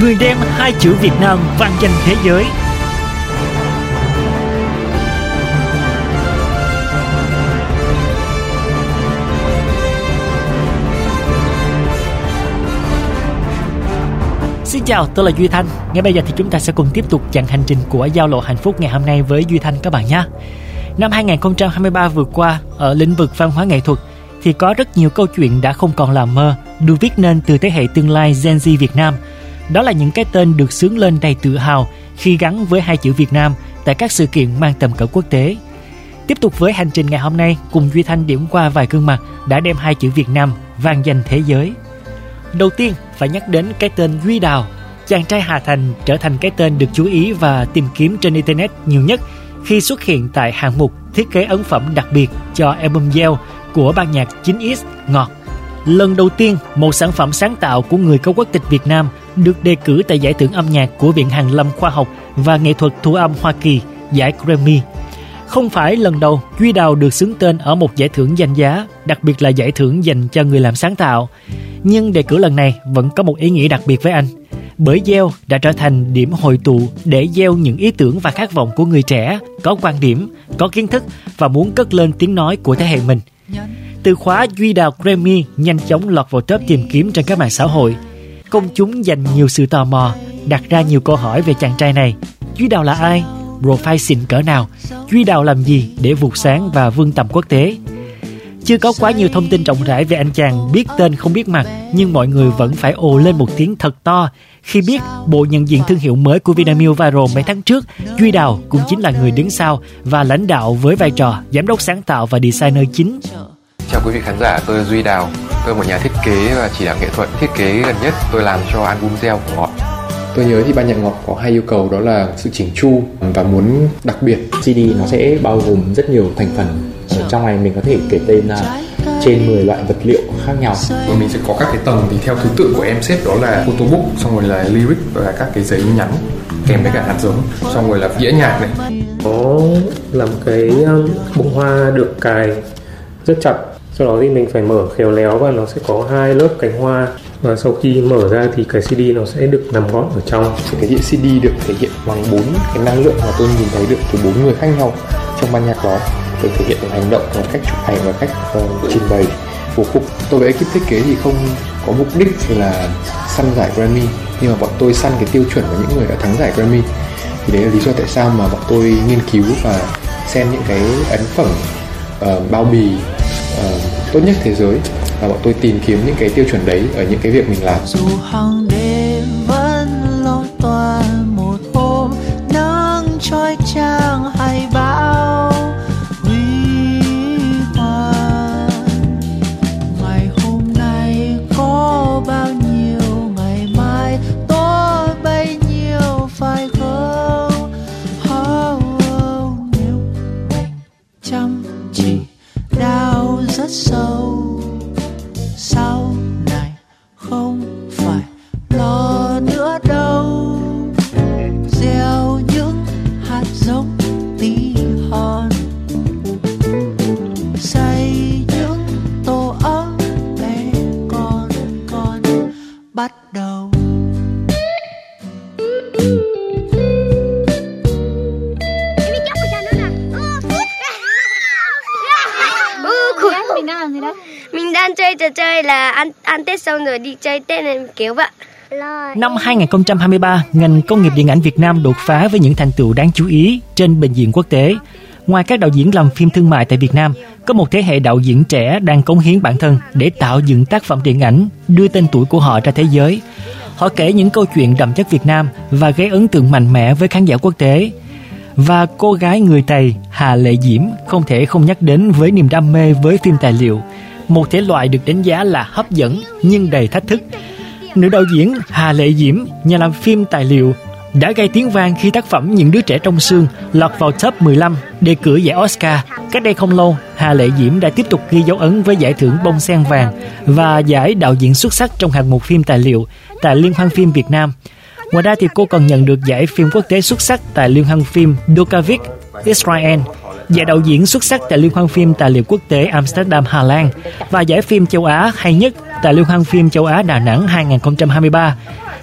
Người đem hai chữ Việt Nam vang danh thế giới Xin chào, tôi là Duy Thanh. Ngay bây giờ thì chúng ta sẽ cùng tiếp tục chặng hành trình của giao lộ hạnh phúc ngày hôm nay với Duy Thanh các bạn nhé. Năm 2023 vừa qua, ở lĩnh vực văn hóa nghệ thuật thì có rất nhiều câu chuyện đã không còn là mơ, được viết nên từ thế hệ tương lai Gen Z Việt Nam. Đó là những cái tên được sướng lên đầy tự hào khi gắn với hai chữ Việt Nam tại các sự kiện mang tầm cỡ quốc tế. Tiếp tục với hành trình ngày hôm nay, cùng Duy Thanh điểm qua vài gương mặt đã đem hai chữ Việt Nam vang danh thế giới. Đầu tiên phải nhắc đến cái tên Duy Đào. Chàng trai Hà Thành trở thành cái tên được chú ý và tìm kiếm trên Internet nhiều nhất khi xuất hiện tại hạng mục thiết kế ấn phẩm đặc biệt cho album Yell của ban nhạc 9X Ngọt. Lần đầu tiên, một sản phẩm sáng tạo của người có quốc tịch Việt Nam được đề cử tại giải thưởng âm nhạc của Viện Hàn Lâm Khoa học và Nghệ thuật Thu âm Hoa Kỳ, giải Grammy. Không phải lần đầu Duy Đào được xướng tên ở một giải thưởng danh giá, đặc biệt là giải thưởng dành cho người làm sáng tạo. Nhưng đề cử lần này vẫn có một ý nghĩa đặc biệt với anh. Bởi Gieo đã trở thành điểm hội tụ để gieo những ý tưởng và khát vọng của người trẻ, có quan điểm, có kiến thức và muốn cất lên tiếng nói của thế hệ mình. Từ khóa Duy Đào Grammy nhanh chóng lọt vào top tìm kiếm trên các mạng xã hội. Công chúng dành nhiều sự tò mò, đặt ra nhiều câu hỏi về chàng trai này. Duy Đào là ai? Profile xịn cỡ nào? Duy Đào làm gì để vụt sáng và vươn tầm quốc tế? Chưa có quá nhiều thông tin rộng rãi về anh chàng biết tên không biết mặt, nhưng mọi người vẫn phải ồ lên một tiếng thật to khi biết bộ nhận diện thương hiệu mới của Vinamilk Viral mấy tháng trước, Duy Đào cũng chính là người đứng sau và lãnh đạo với vai trò giám đốc sáng tạo và designer chính. Chào quý vị khán giả, tôi là Duy Đào. Tôi là một nhà thiết kế và chỉ đạo nghệ thuật. Thiết kế gần nhất tôi làm cho album Gieo của Ngọt. Tôi nhớ thì ban nhạc ngọt có hai yêu cầu đó là sự chỉnh chu và muốn đặc biệt. CD nó sẽ bao gồm rất nhiều thành phần. Ở trong này mình có thể kể tên là trên 10 loại vật liệu khác nhau. Và mình sẽ có các cái tầng thì theo thứ tự của em xếp đó là photobook, xong rồi là lyric và các cái giấy nhắn kèm với cả hạt giống, xong rồi là đĩa nhạc này. Có làm cái um, bông hoa được cài rất chặt sau đó thì mình phải mở khéo léo và nó sẽ có hai lớp cánh hoa. Và sau khi mở ra thì cái CD nó sẽ được nằm gọn ở trong. Cái đĩa CD được thể hiện bằng bốn cái năng lượng mà tôi nhìn thấy được từ bốn người khác nhau trong ban nhạc đó. Được thể hiện bằng hành động và cách chụp ảnh và cách uh, trình bày vũ cục tôi với ekip thiết kế thì không có mục đích là săn giải Grammy. Nhưng mà bọn tôi săn cái tiêu chuẩn của những người đã thắng giải Grammy. Thì đấy là lý do tại sao mà bọn tôi nghiên cứu và xem những cái ấn phẩm uh, bao bì uh, tốt nhất thế giới và bọn tôi tìm kiếm những cái tiêu chuẩn đấy ở những cái việc mình làm. Ăn Tết xong rồi đi chơi Tết này kéo bạn. Năm 2023, ngành công nghiệp điện ảnh Việt Nam đột phá với những thành tựu đáng chú ý trên bệnh viện quốc tế. Ngoài các đạo diễn làm phim thương mại tại Việt Nam, có một thế hệ đạo diễn trẻ đang cống hiến bản thân để tạo dựng tác phẩm điện ảnh, đưa tên tuổi của họ ra thế giới. Họ kể những câu chuyện đậm chất Việt Nam và gây ấn tượng mạnh mẽ với khán giả quốc tế. Và cô gái người Tây Hà Lệ Diễm không thể không nhắc đến với niềm đam mê với phim tài liệu một thể loại được đánh giá là hấp dẫn nhưng đầy thách thức. Nữ đạo diễn Hà Lệ Diễm, nhà làm phim tài liệu, đã gây tiếng vang khi tác phẩm Những đứa trẻ trong xương lọt vào top 15 đề cử giải Oscar. Cách đây không lâu, Hà Lệ Diễm đã tiếp tục ghi dấu ấn với giải thưởng bông sen vàng và giải đạo diễn xuất sắc trong hạng mục phim tài liệu tại Liên hoan phim Việt Nam. Ngoài ra thì cô còn nhận được giải phim quốc tế xuất sắc tại Liên hoan phim Dukavik, Israel giải đạo diễn xuất sắc tại Liên hoan phim tài liệu quốc tế Amsterdam, Hà Lan và giải phim châu Á hay nhất tại Liên hoan phim châu Á Đà Nẵng 2023.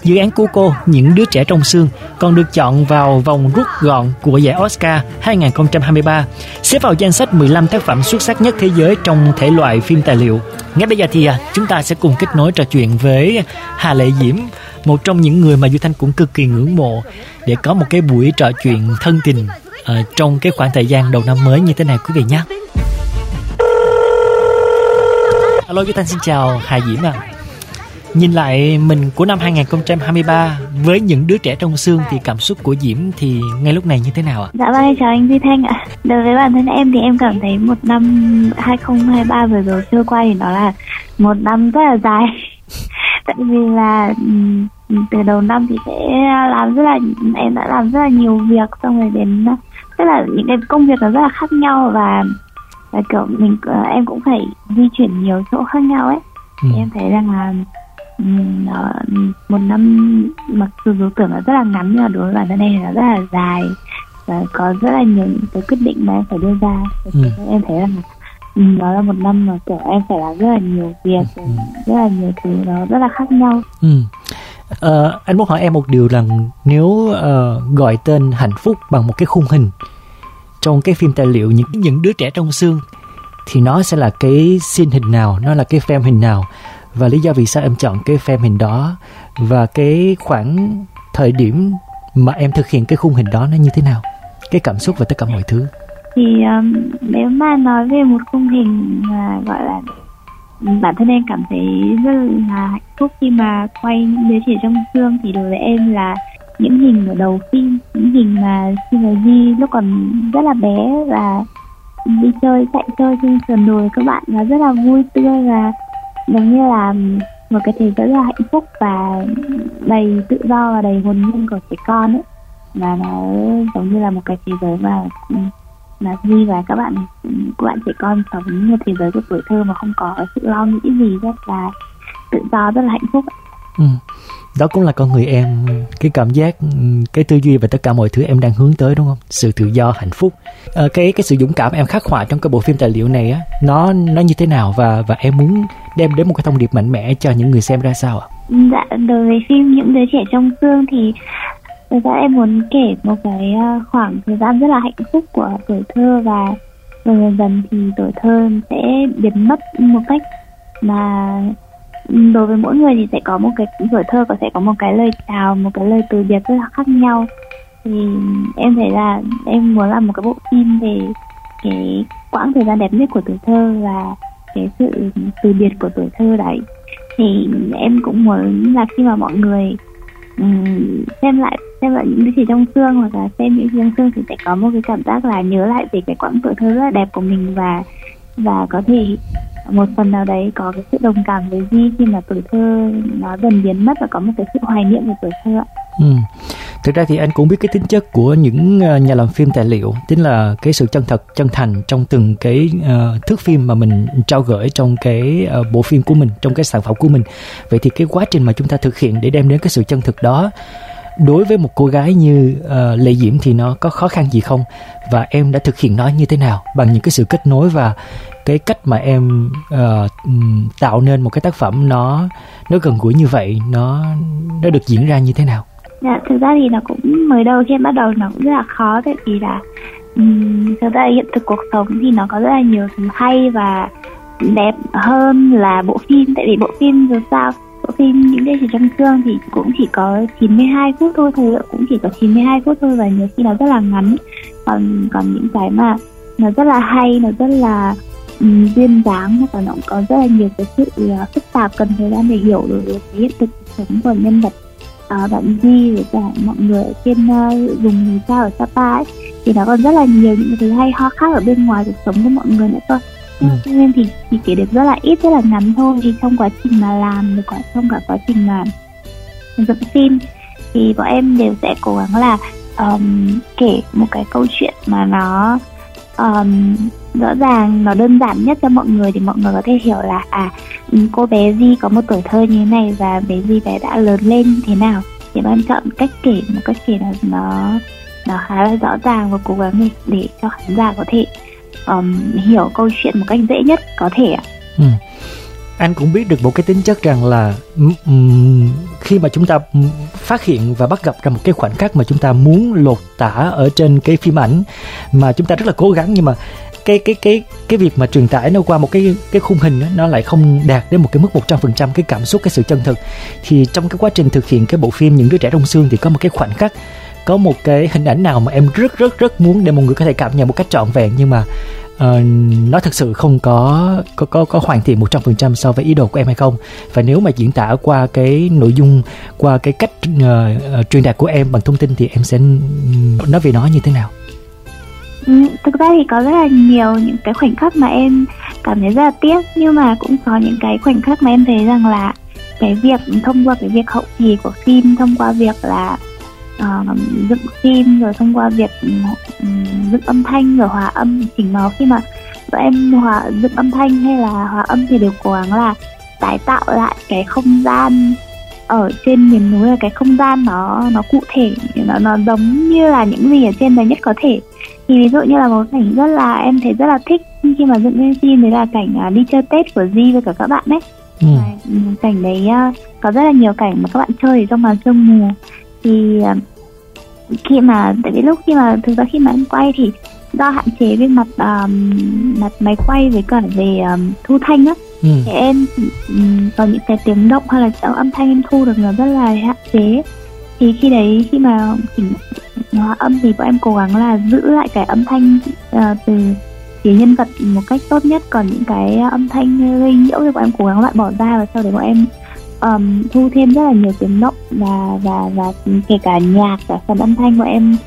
Dự án của cô Những đứa trẻ trong xương còn được chọn vào vòng rút gọn của giải Oscar 2023, xếp vào danh sách 15 tác phẩm xuất sắc nhất thế giới trong thể loại phim tài liệu. Ngay bây giờ thì à, chúng ta sẽ cùng kết nối trò chuyện với Hà Lệ Diễm, một trong những người mà Duy Thanh cũng cực kỳ ngưỡng mộ để có một cái buổi trò chuyện thân tình uh, trong cái khoảng thời gian đầu năm mới như thế này quý vị nhé. Alo Duy Thanh xin chào Hà Diễm ạ. À. Nhìn lại mình của năm 2023 với những đứa trẻ trong xương thì cảm xúc của Diễm thì ngay lúc này như thế nào ạ? Dạ vâng, chào anh Duy Thanh ạ. Đối với bản thân em thì em cảm thấy một năm 2023 vừa rồi trôi qua thì nó là một năm rất là dài. Tại vì là từ đầu năm thì sẽ làm rất là em đã làm rất là nhiều việc xong rồi đến tức là những cái công việc nó rất là khác nhau và và kiểu mình em cũng phải di chuyển nhiều chỗ khác nhau ấy. Ừ. Em thấy rằng là nó, một năm mặc dù dù tưởng là rất là ngắn nhưng mà đối với bản thân em là rất là dài và có rất là nhiều cái quyết định mà em phải đưa ra ừ. em thấy là nó là một năm mà kiểu em phải làm rất là nhiều việc ừ. rất là nhiều thứ nó rất là khác nhau ừ. Uh, anh muốn hỏi em một điều là nếu uh, gọi tên hạnh phúc bằng một cái khung hình trong cái phim tài liệu những những đứa trẻ trong xương thì nó sẽ là cái xin hình nào nó là cái phim hình nào? Và lý do vì sao em chọn cái phim hình đó? Và cái khoảng thời điểm mà em thực hiện cái khung hình đó nó như thế nào? Cái cảm xúc và tất cả mọi thứ. Thì um, nếu mà nói về một khung hình mà gọi là bản thân em cảm thấy rất là hạnh phúc khi mà quay những đứa trẻ trong xương thì đối với em là những hình ở đầu phim, những hình mà khi mà Di lúc còn rất là bé và đi chơi, chạy chơi trên sườn đồi các bạn nó rất là vui tươi và giống như là một cái thế giới rất là hạnh phúc và đầy tự do và đầy hồn nhiên của trẻ con ấy. Mà nó giống như là một cái thế giới mà mà Duy và các bạn các bạn trẻ con sống một thế giới của tuổi thơ mà không có sự lo nghĩ gì rất là tự do rất là hạnh phúc. Ừ. đó cũng là con người em cái cảm giác cái tư duy và tất cả mọi thứ em đang hướng tới đúng không? Sự tự do hạnh phúc. À, cái cái sự dũng cảm em khắc họa trong cái bộ phim tài liệu này á nó nó như thế nào? Và và em muốn đem đến một cái thông điệp mạnh mẽ cho những người xem ra sao ạ? Dạ đối với phim những đứa trẻ trong xương thì Thực ra em muốn kể một cái ờ, khoảng thời gian rất là hạnh phúc của tuổi thơ và dần dần thì tuổi thơ sẽ biến mất một cách mà đối với mỗi người thì sẽ có một cái tuổi thơ và sẽ có một cái lời chào một cái lời từ biệt rất là khác nhau. Thì em thấy là em muốn làm một cái bộ phim về cái quãng thời gian đẹp nhất của tuổi thơ và cái sự từ biệt của tuổi thơ đấy. Thì em cũng muốn là khi mà mọi người um, xem lại xem lại những cái gì trong xương hoặc là xem những gì trong xương thì sẽ có một cái cảm giác là nhớ lại về cái quãng tuổi thơ rất là đẹp của mình và và có thể một phần nào đấy có cái sự đồng cảm với Di khi mà tuổi thơ nó dần biến mất và có một cái sự hoài niệm về tuổi thơ ạ. Ừ. Thực ra thì anh cũng biết cái tính chất của những ờ, nhà làm phim tài liệu, chính là cái sự chân thật, chân thành trong từng cái uh, thước phim mà mình trao gửi trong cái uh, bộ phim của mình, trong cái sản phẩm của mình. Vậy thì cái quá trình mà chúng ta thực hiện để đem đến cái sự chân thực đó đối với một cô gái như ờ, uh, Lệ Diễm thì nó có khó khăn gì không? Và em đã thực hiện nó như thế nào? Bằng những cái sự kết nối và cái cách mà em uh, tạo nên một cái tác phẩm nó nó gần gũi như vậy nó nó được diễn ra như thế nào? Dạ thực ra thì nó cũng mới đầu khi em bắt đầu nó cũng rất là khó tại vì là um, thực ra hiện thực cuộc sống thì nó có rất là nhiều thứ hay và đẹp hơn là bộ phim. Tại vì bộ phim dù sao phim những đêm chỉ trong xương thì cũng chỉ có 92 phút thôi thời lượng cũng chỉ có 92 phút thôi và nhiều khi nó rất là ngắn. Còn còn những cái mà nó rất là hay nó rất là um, duyên dáng và nó cũng có rất là nhiều cái sự uh, phức tạp cần thời gian để hiểu được cái hiện thực sống của nhân vật uh, bạn Di với cả mọi người ở trên uh, vùng núi cao ở Sapa ấy. Thì nó còn rất là nhiều những cái thứ hay ho khác ở bên ngoài cuộc sống của mọi người nữa cơ ừ. nên thì chỉ kể được rất là ít rất là ngắn thôi thì trong quá trình mà làm được trong cả quá trình mà dựng phim thì bọn em đều sẽ cố gắng là um, kể một cái câu chuyện mà nó um, rõ ràng nó đơn giản nhất cho mọi người thì mọi người có thể hiểu là à ừ, cô bé Di có một tuổi thơ như thế này và bé Di bé đã lớn lên thế nào thì bọn em chọn cách kể một cách kể là nó nó khá là rõ ràng và cố gắng để, để cho khán giả có thể um, hiểu câu chuyện một cách dễ nhất có thể ạ. Ừ. Anh cũng biết được một cái tính chất rằng là um, khi mà chúng ta phát hiện và bắt gặp ra một cái khoảnh khắc mà chúng ta muốn lột tả ở trên cái phim ảnh mà chúng ta rất là cố gắng nhưng mà cái cái cái cái việc mà truyền tải nó qua một cái cái khung hình đó, nó lại không đạt đến một cái mức 100% cái cảm xúc cái sự chân thực thì trong cái quá trình thực hiện cái bộ phim những đứa trẻ đông xương thì có một cái khoảnh khắc có một cái hình ảnh nào mà em rất rất rất muốn để mọi người có thể cảm nhận một cách trọn vẹn nhưng mà uh, nó thực sự không có có có có hoàn thiện 100% so với ý đồ của em hay không? Và nếu mà diễn tả qua cái nội dung qua cái cách uh, uh, truyền đạt của em bằng thông tin thì em sẽ nói về nó như thế nào? Ừ, thực ra thì có rất là nhiều những cái khoảnh khắc mà em cảm thấy rất là tiếc nhưng mà cũng có những cái khoảnh khắc mà em thấy rằng là cái việc thông qua cái việc hậu kỳ của phim thông qua việc là uh, dựng phim rồi thông qua việc um, dựng âm thanh rồi hòa âm chỉnh màu. Khi mà bọn em hòa dựng âm thanh hay là hòa âm thì đều cố gắng là tái tạo lại cái không gian ở trên miền núi là cái không gian nó nó cụ thể nó nó giống như là những gì ở trên đấy nhất có thể. Thì ví dụ như là một cảnh rất là em thấy rất là thích khi mà dựng lên phim đấy là cảnh uh, đi chơi tết của di với cả các bạn đấy ừ. cảnh đấy uh, có rất là nhiều cảnh mà các bạn chơi trong màn sương mù thì uh, khi mà tại vì lúc khi mà thực ra khi mà em quay thì do hạn chế về mặt um, mặt máy quay với cả về um, thu thanh á. Ừ. thì em um, có những cái tiếng động hay là âm thanh em thu được nó rất là hạn chế. Thì khi đấy khi mà chỉnh hóa âm thì bọn em cố gắng là giữ lại cái âm thanh uh, từ phía nhân vật một cách tốt nhất. Còn những cái âm thanh gây nhiễu thì bọn em cố gắng loại bỏ ra và sau đấy bọn em um, thu thêm rất là nhiều tiếng động và và và kể cả nhạc cả phần âm thanh của em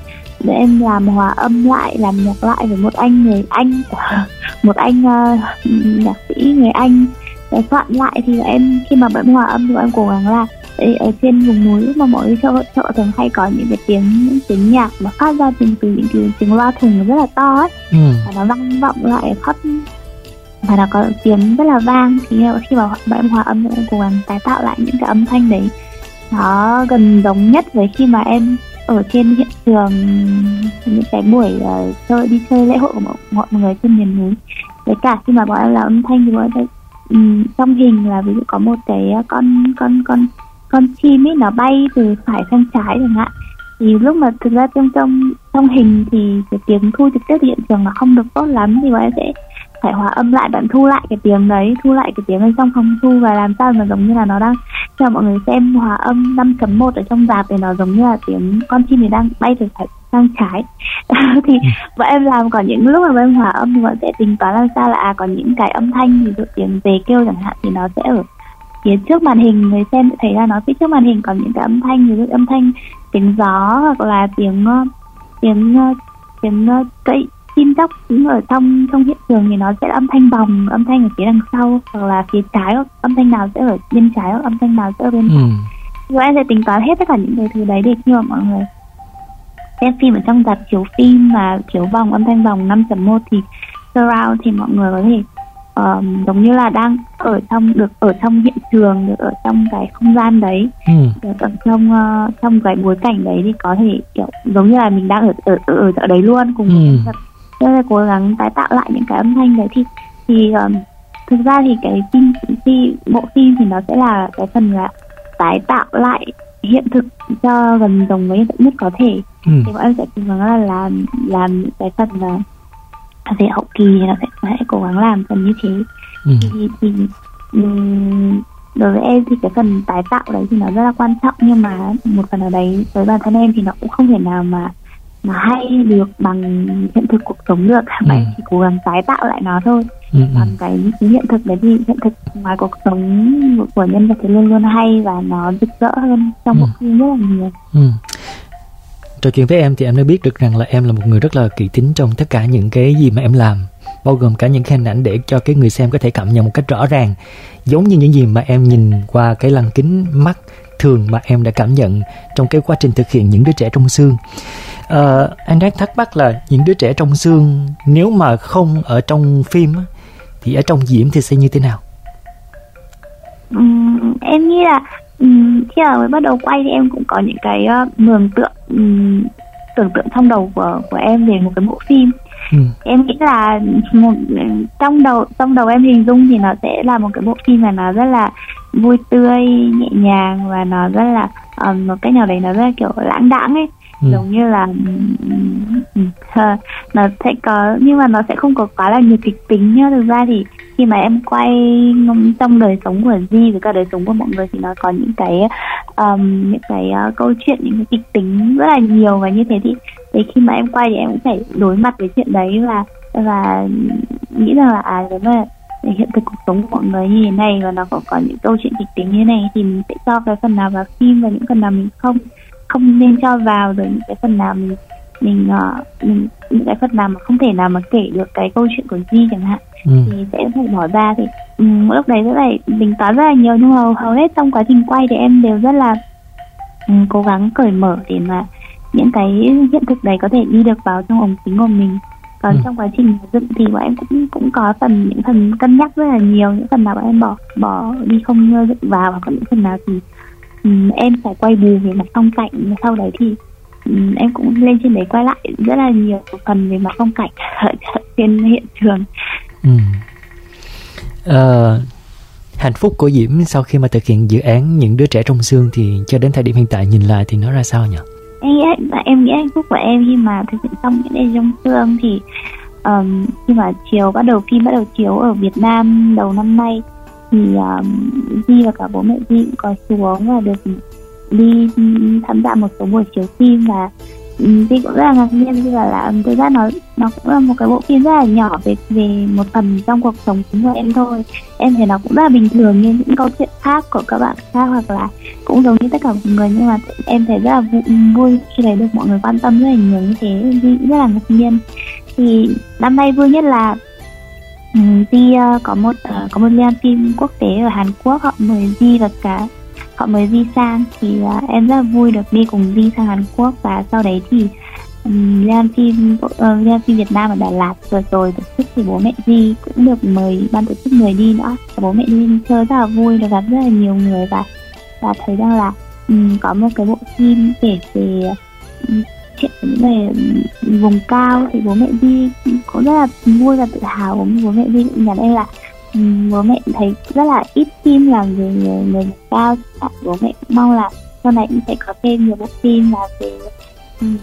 để em làm hòa âm lại làm nhạc lại với một anh người anh một anh uh, nhạc sĩ người anh để soạn lại thì em khi mà em hòa âm thì em cố gắng là ở trên vùng núi mà mọi người chợ chợ thường hay có những cái tiếng những tiếng nhạc mà phát ra từ từ những tiếng, tiếng loa thùng rất là to ấy ừ. và nó vang vọng lại khắp và nó có tiếng rất là vang. Thì khi mà bọn em hòa âm em cố gắng tái tạo lại những cái âm thanh đấy nó gần giống nhất với khi mà em ở trên hiện trường những cái buổi uh, chơi đi chơi lễ hội của mọi, mọi người trên miền núi. Với cả khi mà bọn em làm âm thanh thì bọn em um, trong hình là ví dụ có một cái con con con con chim ấy nó bay từ phải sang trái chẳng hạn. Thì lúc mà thực ra trong trong trong hình thì cái tiếng thu trực tiếp hiện trường nó không được tốt lắm thì bọn em sẽ phải hòa âm lại bạn thu lại cái tiếng đấy thu lại cái tiếng ở trong phòng thu và làm sao mà giống như là nó đang cho mọi người xem hòa âm 5.1 ở trong dạp thì nó giống như là tiếng con chim thì đang bay từ phải sang trái thì ừ. bọn em làm còn những lúc mà bọn em hòa âm thì bọn sẽ tính toán làm sao là à còn những cái âm thanh ví dụ tiếng về kêu chẳng hạn thì nó sẽ ở phía trước màn hình người xem sẽ thấy là nó phía trước màn hình còn những cái âm thanh ví dụ âm thanh tiếng gió hoặc là tiếng tiếng tiếng cây chim chóc ở trong trong hiện trường thì nó sẽ âm thanh vòng âm thanh ở phía đằng sau hoặc là phía trái âm thanh nào sẽ ở bên trái hoặc âm thanh nào sẽ ở bên phải ừ. rồi em sẽ tính toán hết tất cả những cái thứ đấy để khi mà mọi người xem phim ở trong dạp chiếu phim mà chiếu vòng âm thanh vòng 5.1 thì surround thì mọi người có thể um, giống như là đang ở trong được ở trong hiện trường được ở trong cái không gian đấy ừ. được ở trong uh, trong cái bối cảnh đấy thì có thể kiểu giống như là mình đang ở ở ở, ở đấy luôn cùng ừ. Rất là cố gắng tái tạo lại những cái âm thanh đấy thì thì um, thực ra thì cái phim, phim bộ phim thì nó sẽ là cái phần là tái tạo lại hiện thực cho gần giống với hiện thực nhất có thể ừ. thì bọn em sẽ cố gắng là làm làm cái phần là về hậu kỳ thì nó sẽ, sẽ cố gắng làm phần như thế ừ. thì, thì um, đối với em thì cái phần tái tạo đấy thì nó rất là quan trọng nhưng mà một phần ở đấy với bản thân em thì nó cũng không thể nào mà mà hay được bằng hiện thực cuộc sống được ừ. mà chỉ cố gắng tái tạo lại nó thôi ừ. ừ. bằng cái, cái hiện thực đấy thì hiện thực ngoài cuộc sống của nhân vật thì luôn luôn hay và nó rực rỡ hơn trong ừ. bộ phim rất là nhiều ừ trò chuyện với em thì em đã biết được rằng là em là một người rất là kỹ tính trong tất cả những cái gì mà em làm bao gồm cả những cái hình ảnh để cho cái người xem có thể cảm nhận một cách rõ ràng giống như những gì mà em nhìn qua cái lăng kính mắt thường mà em đã cảm nhận trong cái quá trình thực hiện những đứa trẻ trong xương uh, anh đang thắc mắc là những đứa trẻ trong xương nếu mà không ở trong phim thì ở trong diễn thì sẽ như thế nào? Um, em nghĩ là um, khi mà mới bắt đầu quay thì em cũng có những cái uh, mường tượng um, tưởng tượng trong đầu của của em về một cái bộ phim. Ừ. em nghĩ là một trong đầu trong đầu em hình dung thì nó sẽ là một cái bộ phim mà nó rất là vui tươi nhẹ nhàng và nó rất là um, một cách nào đấy nó rất là kiểu lãng đãng ấy ừ. giống như là ừ, ừ, nó sẽ có nhưng mà nó sẽ không có quá là nhiều kịch tính nhá. Thực ra thì khi mà em quay trong đời sống của Di với cả đời sống của mọi người thì nó có những cái um, những cái uh, câu chuyện những cái kịch tính rất là nhiều. Và như thế thì thì khi mà em quay thì em cũng phải đối mặt với chuyện đấy và và nghĩ rằng là à nếu mà hiện thực cuộc sống của mọi người như thế này và nó có có những câu chuyện kịch tính như thế này thì mình sẽ cho cái phần nào vào phim và những phần nào mình không không nên cho vào rồi những cái phần nào mình mình uh, mình những cái phần nào mà không thể nào mà kể được cái câu chuyện của Di chẳng hạn ừ. thì sẽ phải bỏ ra thì um, lúc đấy rất là tính toán rất là nhiều nhưng mà hầu, hầu hết trong quá trình quay thì em đều rất là um, cố gắng cởi mở để mà những cái hiện thực đấy có thể đi được vào trong ống kính của mình còn ừ. trong quá trình dựng thì bọn em cũng cũng có phần những phần cân nhắc rất là nhiều những phần nào bọn em bỏ bỏ đi không dựng vào và còn những phần nào thì um, em phải quay bù về mặt phong cảnh sau đấy thì um, em cũng lên trên đấy quay lại rất là nhiều phần về mặt phong cảnh ở trên hiện trường ừ. uh, hạnh phúc của Diễm sau khi mà thực hiện dự án những đứa trẻ trong xương thì cho đến thời điểm hiện tại nhìn lại thì nó ra sao nhỉ? Em nghĩ em nghĩ hạnh phúc của em khi mà thực hiện xong những đứa trong xương thì um, khi mà chiếu bắt đầu phim bắt đầu chiếu ở Việt Nam đầu năm nay thì à, um, Di và cả bố mẹ Di cũng có xuống và được đi tham gia một số buổi chiếu phim và Di cũng rất là ngạc nhiên khi là là thực ra nó nó cũng là một cái bộ phim rất là nhỏ về về một phần trong cuộc sống của em thôi. Em thấy nó cũng rất là bình thường như những câu chuyện khác của các bạn khác hoặc là cũng giống như tất cả mọi người nhưng mà em thấy rất là vui, vui khi thấy được mọi người quan tâm rất là nhiều như thế. Di rất là ngạc nhiên. Thì năm nay vui nhất là Ừ, Di uh, ờ, có một uh, có một liên phim quốc tế ở Hàn Quốc họ mời Di và cả họ mời Di sang thì uh, em rất là vui được đi cùng Di sang Hàn Quốc và sau đấy thì um, liên phim uh, liên phim Việt Nam ở Đà Lạt vừa rồi tổ chức thì bố mẹ Di cũng được mời ban tổ chức người đi nữa. Bố mẹ đi chơi rất là vui được gặp rất là nhiều người và và thấy rằng là um, có một cái bộ phim kể về um, chuyện về ừ, vùng cao thì bố mẹ đi cũng rất là vui và tự hào bố mẹ đi nhà nhắn em là bố mẹ thấy rất là ít phim làm về người, người cao à, bố mẹ mong là sau này cũng sẽ có thêm nhiều bộ phim là về um,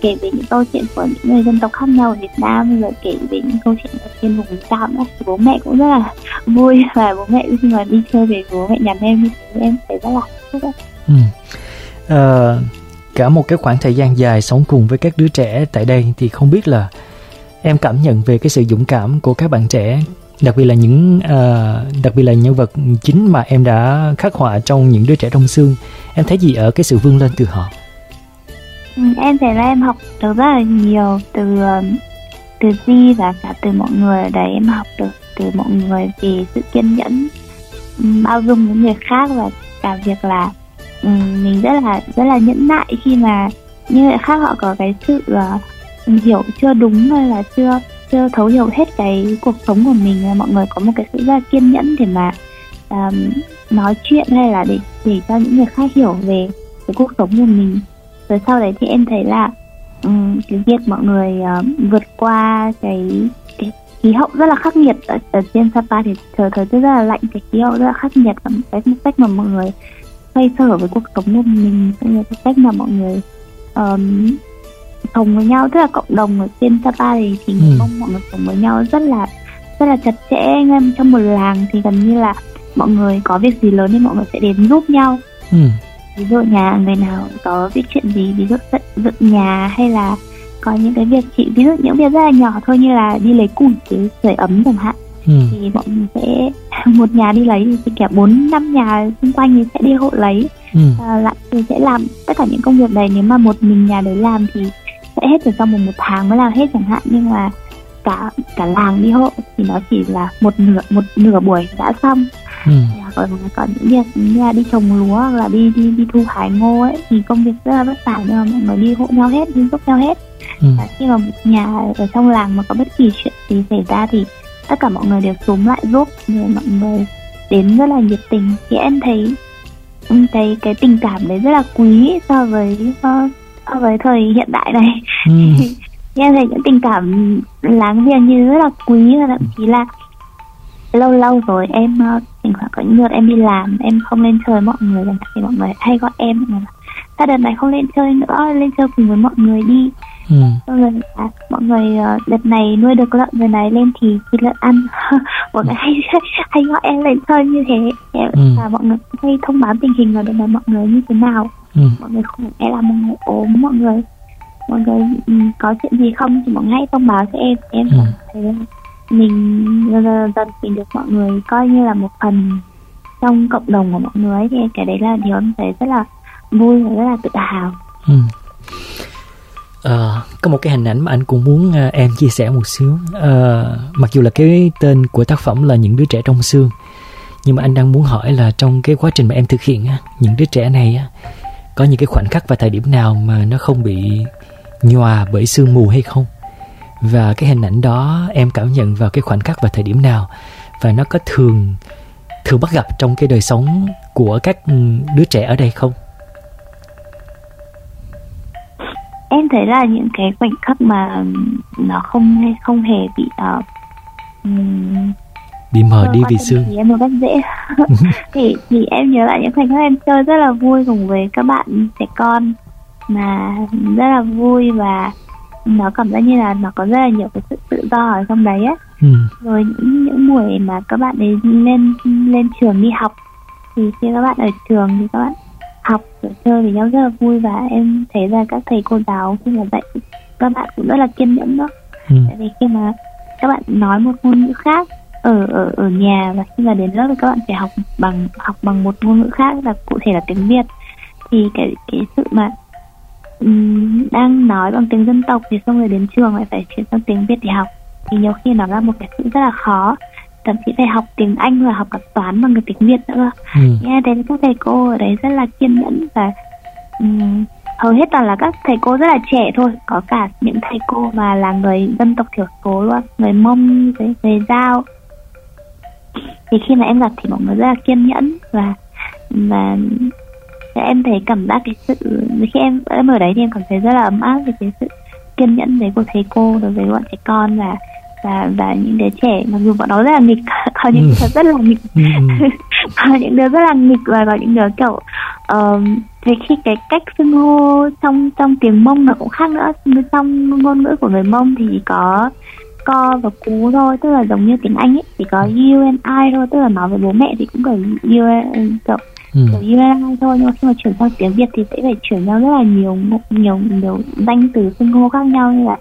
kể về những câu chuyện của những người dân tộc khác nhau ở Việt Nam rồi kể về những câu chuyện ở trên vùng cao nữa. Thì bố mẹ cũng rất là vui và bố mẹ khi mà đi chơi về bố mẹ nhắn em thì em thấy rất là hạnh phúc ừ. uh, cả một cái khoảng thời gian dài sống cùng với các đứa trẻ tại đây thì không biết là em cảm nhận về cái sự dũng cảm của các bạn trẻ đặc biệt là những uh, đặc biệt là nhân vật chính mà em đã khắc họa trong những đứa trẻ đông xương. Em thấy gì ở cái sự vươn lên từ họ? Ừ, em thấy là em học được rất là nhiều từ ờ, từ Di và cả từ mọi người ở đấy. Em học được từ mọi người về sự kiên nhẫn bao dung với người khác và cả việc là Ừ, mình rất là rất là nhẫn nại khi mà những người khác họ có cái sự uh, hiểu chưa đúng hay là chưa chưa thấu hiểu hết cái cuộc sống của mình. Mọi người có một cái sự rất là kiên nhẫn để mà um, nói chuyện hay là để để cho những người khác hiểu về cái cuộc sống của mình. Rồi sau đấy thì em thấy là um, cái việc mọi người uh, vượt qua cái, cái khí hậu rất là khắc nghiệt ở, ở trên Sapa thì thời thời tiết rất là lạnh cái khí hậu rất là khắc nghiệt và cái cách mà mọi người xoay sở với cuộc sống của mình cũng như cái cách mà mọi người um, sống với nhau tức là cộng đồng ở trên Sapa thì thì ừ. mong mọi người sống với nhau rất là rất là chặt chẽ anh em trong một làng thì gần như là mọi người có việc gì lớn thì mọi người sẽ đến giúp nhau ừ. ví dụ nhà người nào có việc chuyện gì ví dụ dựng, dựng nhà hay là có những cái việc chị ví dụ những việc rất là nhỏ thôi như là đi lấy củi để sưởi ấm chẳng hạn ừ. thì bọn mình sẽ một nhà đi lấy thì cả bốn năm nhà xung quanh thì sẽ đi hộ lấy ừ. à, lại thì sẽ làm tất cả những công việc này nếu mà một mình nhà đấy làm thì sẽ hết được trong một, một tháng mới làm hết chẳng hạn nhưng mà cả cả làng đi hộ thì nó chỉ là một nửa một nửa buổi đã xong ừ. còn còn những việc như là đi trồng lúa hoặc là đi đi đi thu hái ngô ấy thì công việc rất là vất vả nhưng mà mọi người đi hộ nhau hết đi giúp nhau hết ừ. khi mà một nhà ở trong làng mà có bất kỳ chuyện gì xảy ra thì tất cả mọi người đều xuống lại giúp rồi mọi người đến rất là nhiệt tình. Thì em thấy cái cái tình cảm đấy rất là quý so với uh, so với thời hiện đại này. Ừ. em thấy những tình cảm láng giềng như rất là quý và thậm chí là lâu lâu rồi em uh, thỉnh thoảng có những đợt em đi làm em không lên chơi mọi người thì mọi người hay gọi em mọi người ta đợt này không lên chơi nữa lên chơi cùng với mọi người đi Ừ. rồi à, mọi người uh, đợt này nuôi được lợn rồi này lên thì thịt lợn ăn mọi người hay hay gọi em lên chơi như thế em, Ừ. và mọi người hay thông báo tình hình là đợt này mọi người như thế nào Ừ. mọi người khỏe hay là mọi người ốm mọi người mọi người ừ, có chuyện gì không thì mọi người hãy thông báo cho em em Ừ. thấy mình dần dần dần mình được mọi người coi như là một phần trong cộng đồng của mọi người ấy. thì cái đấy là điều em thấy rất là vui và rất là tự hào Ừ. Ờ, có một cái hình ảnh mà anh cũng muốn ờ, em chia sẻ một xíu. Ờ, mặc dù là cái tên của tác phẩm là những đứa trẻ trong xương nhưng mà anh đang muốn hỏi là trong cái quá trình mà em thực hiện á, những đứa trẻ này á, có những cái khoảnh khắc và thời điểm nào mà nó không bị nhòa bởi sương mù hay không? Và cái hình ảnh đó em cảm nhận vào cái khoảnh khắc và thời điểm nào? Và nó có thường thường bắt gặp trong cái đời sống của các ừ, đứa trẻ ở đây không? Em thấy là những cái khoảnh khắc mà nó không không hề bị uh, um, bị mờ đi vì sương thì em cách dễ. Thì thì em nhớ lại những khoảnh khắc em chơi rất là vui cùng với các bạn trẻ con mà rất là vui và nó cảm giác như là nó có rất là nhiều cái sự tự do ở trong đấy á. Ừ. rồi những những buổi mà các bạn ấy lên lên trường đi học thì khi các bạn ở trường thì các bạn học rồi chơi với nhau rất là vui và em thấy là các thầy cô giáo khi mà dạy các bạn cũng rất là kiên nhẫn đó. Ừ. tại vì khi mà các bạn nói một ngôn ngữ khác ở ở ở nhà và khi mà đến lớp thì các bạn phải học bằng học bằng một ngôn ngữ khác là cụ thể là tiếng Việt thì cái cái sự mà ừm, đang nói bằng tiếng dân tộc thì xong rồi đến trường lại phải chuyển sang tiếng Việt để học. Thì nhiều khi nó là một cái sự rất là khó thậm chí phải học tiếng Anh và học cả toán bằng cái tiếng Việt nữa. Ừ. nghe thấy các thầy cô ở đấy rất là kiên nhẫn và ừm, hầu hết toàn là các thầy cô rất là trẻ thôi. Có cả những thầy cô mà là người dân tộc thiểu số luôn người mông người, người giao. Thì khi mà em gặp thì mọi người rất là kiên nhẫn và và em thấy cảm giác cái sự khi em em ở đấy thì em cảm thấy rất là ấm áp về cái sự kiên nhẫn với của thầy cô đối với bọn trẻ con và và và những đứa trẻ mặc dù bọn nó rất là nghịch có những Ừ. đứa rất là nghịch Ừ. ừ. có những đứa rất là nghịch và có những đứa kiểu uh, thì khi cái cách xưng hô trong trong tiếng mông nó cũng khác nữa trong ngôn ngữ của người mông thì có co và cú thôi tức là giống như tiếng anh ấy chỉ có you and I thôi tức là nói với bố mẹ thì cũng kiểu you and, kiểu Ừ. kiểu you and I thôi nhưng mà khi mà chuyển sang tiếng Việt thì sẽ phải chuyển giao rất là nhiều nhiều nhiều danh từ xưng hô khác nhau như là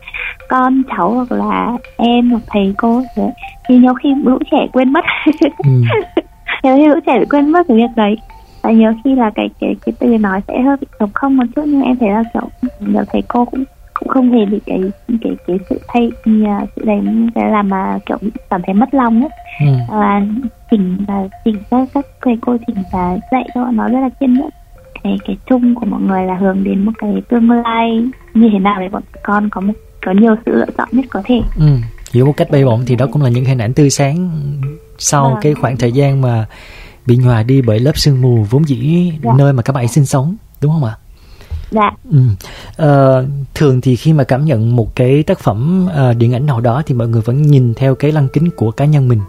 con cháu hoặc là em hoặc thầy cô rồi thì nhiều khi lũ trẻ quên mất Ừ. nhiều khi lũ trẻ quên mất cái việc đấy và nhiều khi là cái cái cái từ nói sẽ hơi bị trống không một chút nhưng em thấy là kiểu nhiều thầy cô cũng cũng không hề bị cái cái cái sự thay à, sự đấy cái làm mà kiểu cảm thấy mất lòng ấy Ừ. và chỉnh và chỉnh các các thầy cô chỉnh và dạy cho bọn nó rất là kiên nhẫn cái cái chung của mọi người là hướng đến một cái tương lai như thế nào để bọn con có một có nhiều sự lựa chọn nhất có thể Ừ. Hiểu một cách bay bổng thì đó cũng là những hình ảnh tươi sáng sau Vâng. cái khoảng thời gian mà bị nhòa đi bởi lớp sương mù vốn dĩ Dạ. nơi mà các bạn sinh sống đúng không ạ? Dạ. Ừ. Ờ, thường thì khi mà cảm nhận một cái tác phẩm ờ, điện ảnh nào đó thì mọi người vẫn nhìn theo cái lăng kính của cá nhân mình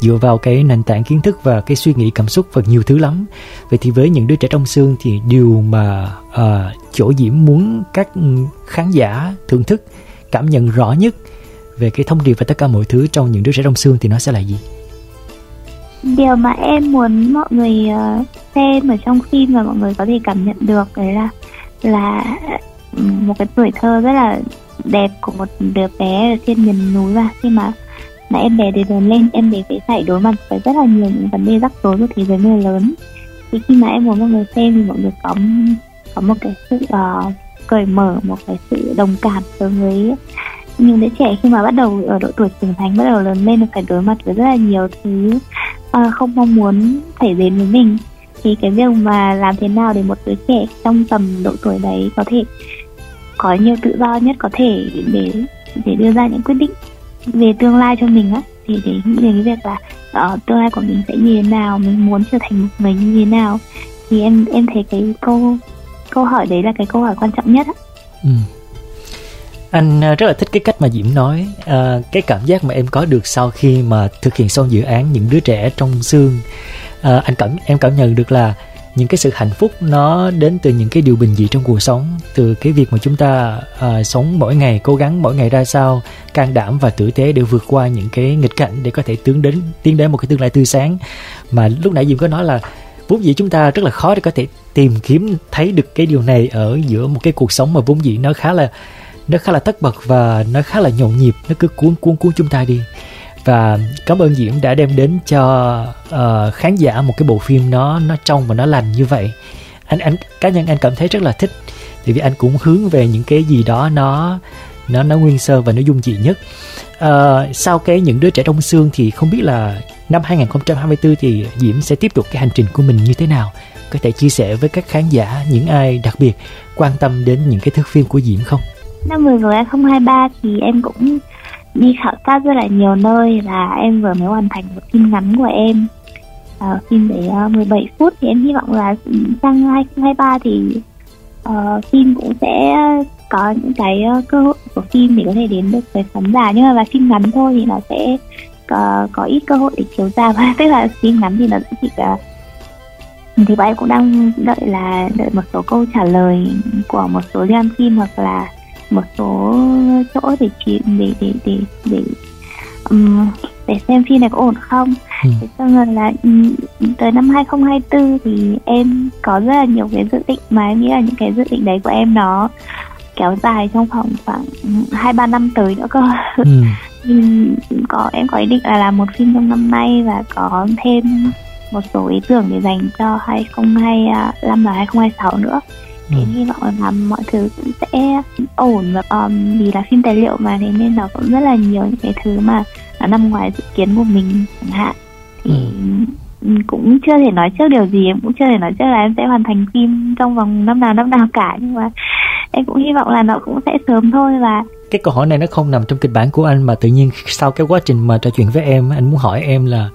dựa vào cái nền tảng kiến thức và cái suy nghĩ cảm xúc và nhiều thứ lắm. Vậy thì với những đứa trẻ trong xương thì điều mà ờ, chỗ diễm muốn các khán giả thưởng thức cảm nhận rõ nhất về cái thông điệp và tất cả mọi thứ trong những đứa trẻ trong xương thì nó sẽ là gì? Điều mà em muốn mọi người xem ở trong phim và mọi người có thể cảm nhận được đấy là là một cái tuổi thơ rất là đẹp của một đứa bé ở trên miền núi và khi mà mà em bé để lớn lên em bé phải phải đối mặt với rất là nhiều những vấn đề rắc rối của thế giới người lớn. Thì khi mà em muốn mọi người xem thì mọi người có có một cái sự uh, cởi mở một cái sự đồng cảm đối với những đứa trẻ khi mà bắt đầu ở độ tuổi trưởng thành bắt đầu lớn lên phải đối mặt với rất là nhiều thứ uh, không mong muốn xảy đến với mình thì cái việc mà làm thế nào để một đứa trẻ trong tầm độ tuổi đấy có thể có nhiều tự do nhất có thể để để đưa ra những quyết định về tương lai cho mình á? Thì để nghĩ đến cái việc là uh, tương lai của mình sẽ như thế nào mình muốn trở thành một người như thế nào? Thì em em thấy cái câu câu hỏi đấy là cái câu hỏi quan trọng nhất á. Ừ. anh ờ, rất là thích cái cách mà diễm nói à, cái cảm giác mà em có được sau khi mà thực hiện xong dự án những đứa trẻ trong xương à, anh cảm em cảm nhận được là những cái sự hạnh phúc nó đến từ những cái điều bình dị trong cuộc sống từ cái việc mà chúng ta à, sống mỗi ngày cố gắng mỗi ngày ra sao can đảm và tử tế để vượt qua những cái nghịch cảnh để có thể tiến đến tiến đến một cái tương lai tươi sáng. Mà lúc nãy diệm có nói là vốn dĩ chúng ta rất là khó để có thể tìm kiếm thấy được cái điều này ở giữa một cái cuộc sống mà vốn dĩ nó khá là nó khá là tất bật và nó khá là nhộn nhịp nó cứ cuốn cuốn cuốn chúng ta đi và cảm ơn Diễm đã đem đến cho uh, khán giả một cái bộ phim nó nó trong và nó lành như vậy. Anh anh cá nhân anh cảm thấy rất là thích tại vì anh cũng hướng về những cái gì đó nó nó nó nguyên sơ và nó dung dị nhất. Uh, sau cái những đứa trẻ đông xương thì không biết là năm 2024 thì Diễm sẽ tiếp tục cái hành trình của mình như thế nào? Có thể chia sẻ với các khán giả những ai đặc biệt quan tâm đến những cái thước phim của Diễm không? Năm vừa rồi 2023 thì em cũng đi khảo sát rất là nhiều nơi là em vừa mới hoàn thành một phim ngắn của em. À, phim để uh, 17 phút thì em hy vọng là sang 2023 thì uh, phim cũng sẽ có những cái uh, cơ hội của phim để có thể đến được với khán giả. Nhưng mà là phim ngắn thôi thì nó sẽ có, có ít cơ hội để chiếu ra. Và tức là phim ngắn thì nó sẽ chỉ là thì bọn em cũng đang đợi là đợi một số câu trả lời của một số liên phim hoặc là một số chỗ để chỉ để để để để um, để xem phim này có ổn không ừ. thế xong rồi là tới năm 2024 thì em có rất là nhiều cái dự định mà em nghĩ là những cái dự định đấy của em nó kéo dài trong khoảng khoảng hai ba năm tới nữa cơ ừ. có em có ý định là làm một phim trong năm nay và có thêm một số ý tưởng để dành cho 2025 và 2026 nữa thì ừ. hy vọng là mọi thứ cũng sẽ ổn và um, vì là phim tài liệu mà thế nên nó cũng rất là nhiều những cái thứ mà nó nằm ngoài dự kiến của mình chẳng hạn thì ừ. cũng chưa thể nói trước điều gì em cũng chưa thể nói trước là em sẽ hoàn thành phim trong vòng năm nào năm nào cả nhưng mà em cũng hy vọng là nó cũng sẽ sớm thôi và cái câu hỏi này nó không nằm trong kịch bản của anh mà tự nhiên sau cái quá trình mà trò chuyện với em anh muốn hỏi em là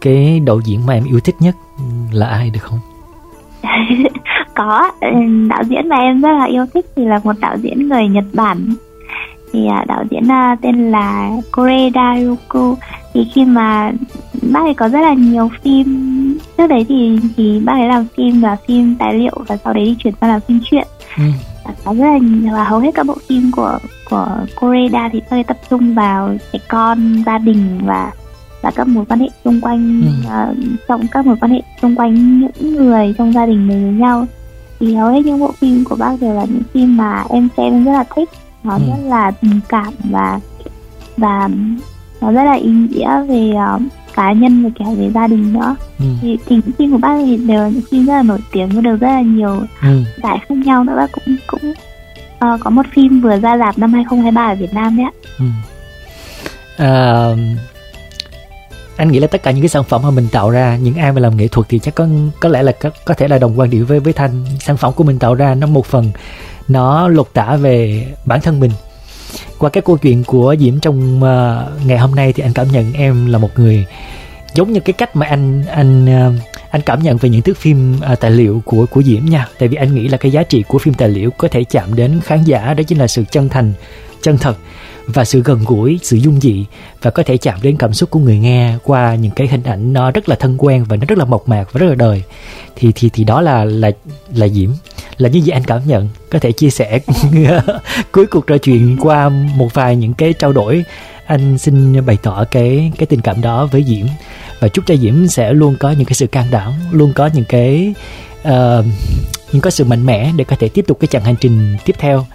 cái đạo diễn mà em yêu thích nhất là ai được không có ừ, đạo diễn mà em rất là yêu thích thì là một đạo diễn người Nhật Bản thì à, đạo diễn à, tên là Koreda Ryuko thì khi mà bác ấy có rất là nhiều phim trước đấy thì thì bác ấy làm phim và phim tài liệu và sau đấy đi chuyển sang làm phim truyện ừ. có rất là và hầu hết các bộ phim của của Koreda thì tôi tập trung vào trẻ con gia đình và và các mối quan hệ xung quanh ừ. uh, trong các mối quan hệ xung quanh những người trong gia đình mình với nhau thì hầu hết những bộ phim của bác đều là những phim mà em xem rất là thích nó ừ. rất là tình cảm và và nó rất là ý nghĩa về uh, cá nhân và cả về gia đình nữa ừ. thì, thì những phim của bác thì đều là những phim rất là nổi tiếng và đều rất là nhiều ừ. giải khác nhau nữa bác cũng cũng uh, có một phim vừa ra rạp năm 2023 ở Việt Nam đấy ạ ừ. uh, anh nghĩ là tất cả những cái sản phẩm mà mình tạo ra những ai mà làm nghệ thuật thì chắc có có lẽ là có, có thể là đồng quan điểm với với thanh. Sản phẩm của mình tạo ra nó một phần nó lột tả về bản thân mình. Qua cái câu chuyện của diễm trong uh, ngày hôm nay thì anh cảm nhận em là một người giống như cái cách mà anh anh uh, anh cảm nhận về những thước phim uh, tài liệu của của diễm nha. Tại vì anh nghĩ là cái giá trị của phim tài liệu có thể chạm đến khán giả đó chính là sự chân thành chân thật và sự gần gũi, sự dung dị và có thể chạm đến cảm xúc của người nghe qua những cái hình ảnh nó rất là thân quen và nó rất là mộc mạc và rất là đời. Thì thì thì đó là là là Diễm, là như vậy anh cảm nhận. Có thể chia sẻ cuối cuộc trò chuyện qua một vài những cái trao đổi anh xin bày tỏ cái cái tình cảm đó với Diễm và chúc cho Diễm sẽ luôn có những cái sự can đảm, luôn có những cái uh, những có sự mạnh mẽ để có thể tiếp tục cái chặng hành trình tiếp theo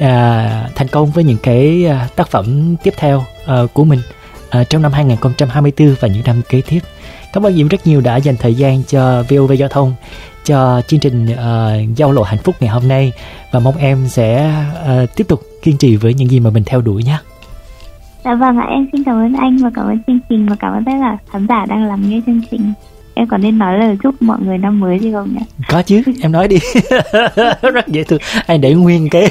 à, thành công với những cái à, tác phẩm tiếp theo à, của mình à, trong năm 2024 và những năm kế tiếp. Cảm ơn Diễm rất nhiều đã dành thời gian cho VOV Giao thông cho chương trình uh, giao lộ hạnh phúc ngày hôm nay và mong em sẽ uh, tiếp tục kiên trì với những gì mà mình theo đuổi nhé. Dạ vâng ạ, em xin cảm ơn anh và cảm ơn chương trình và cảm ơn tất cả khán giả đang lắng nghe chương trình em còn nên nói lời chúc mọi người năm mới gì không nhỉ? Có chứ em nói đi. Rất dễ thương. Anh để nguyên cái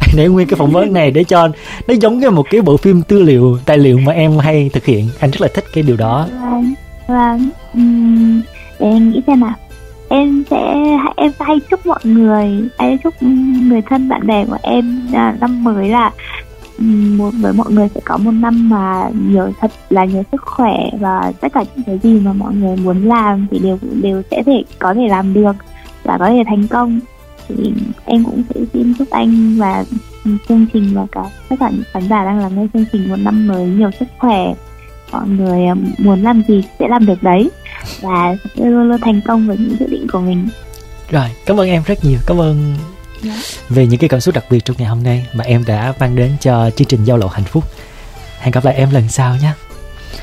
anh để nguyên cái phỏng vấn này để cho nó giống như một cái bộ phim tư liệu tài liệu mà em hay thực hiện. Anh rất là thích cái điều đó. Vâng vâng. Uhm, để em nghĩ xem nào. Em sẽ em hay chúc mọi người hay chúc người thân bạn bè của em à, năm mới là với mọi người sẽ có một năm mà nhiều thật là nhiều sức khỏe và tất cả những cái gì mà mọi người muốn làm thì đều đều sẽ thể có thể làm được và có thể thành công. Thì em cũng sẽ xin chúc anh và chương trình và cả tất cả những khán giả đang làm nghe chương trình một năm mới nhiều sức khỏe. Mọi người ờ, muốn làm gì sẽ làm được đấy và sẽ luôn luôn thành công với những dự định của mình. Rồi, cảm ơn em rất nhiều. Cảm ơn yeah. Dạ. về những cái cảm xúc đặc biệt trong ngày hôm nay mà em đã mang đến cho chương trình giao lộ hạnh phúc hẹn gặp lại em lần sau nhé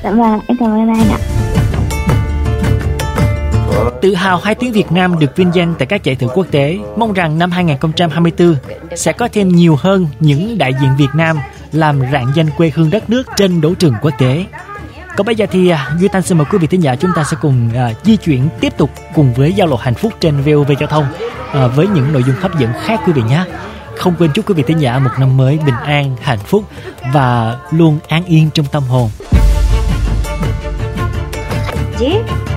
dạ vâng em cảm ơn anh ạ Tự hào hai tiếng Việt Nam được vinh danh tại các giải thưởng quốc tế, mong rằng năm 2024 sẽ có thêm nhiều hơn những đại diện Việt Nam làm rạng danh quê hương đất nước trên đấu trường quốc tế. Còn bây giờ thì à, Duy Thanh xin mời quý vị thính giả chúng ta sẽ cùng uh, di chuyển tiếp tục cùng với giao lộ hạnh phúc trên VOV giao thông uh, với những nội dung hấp dẫn khác quý vị nhé. Không quên chúc quý vị thính giả một năm mới bình an, hạnh phúc và luôn an yên trong tâm hồn. Yeah.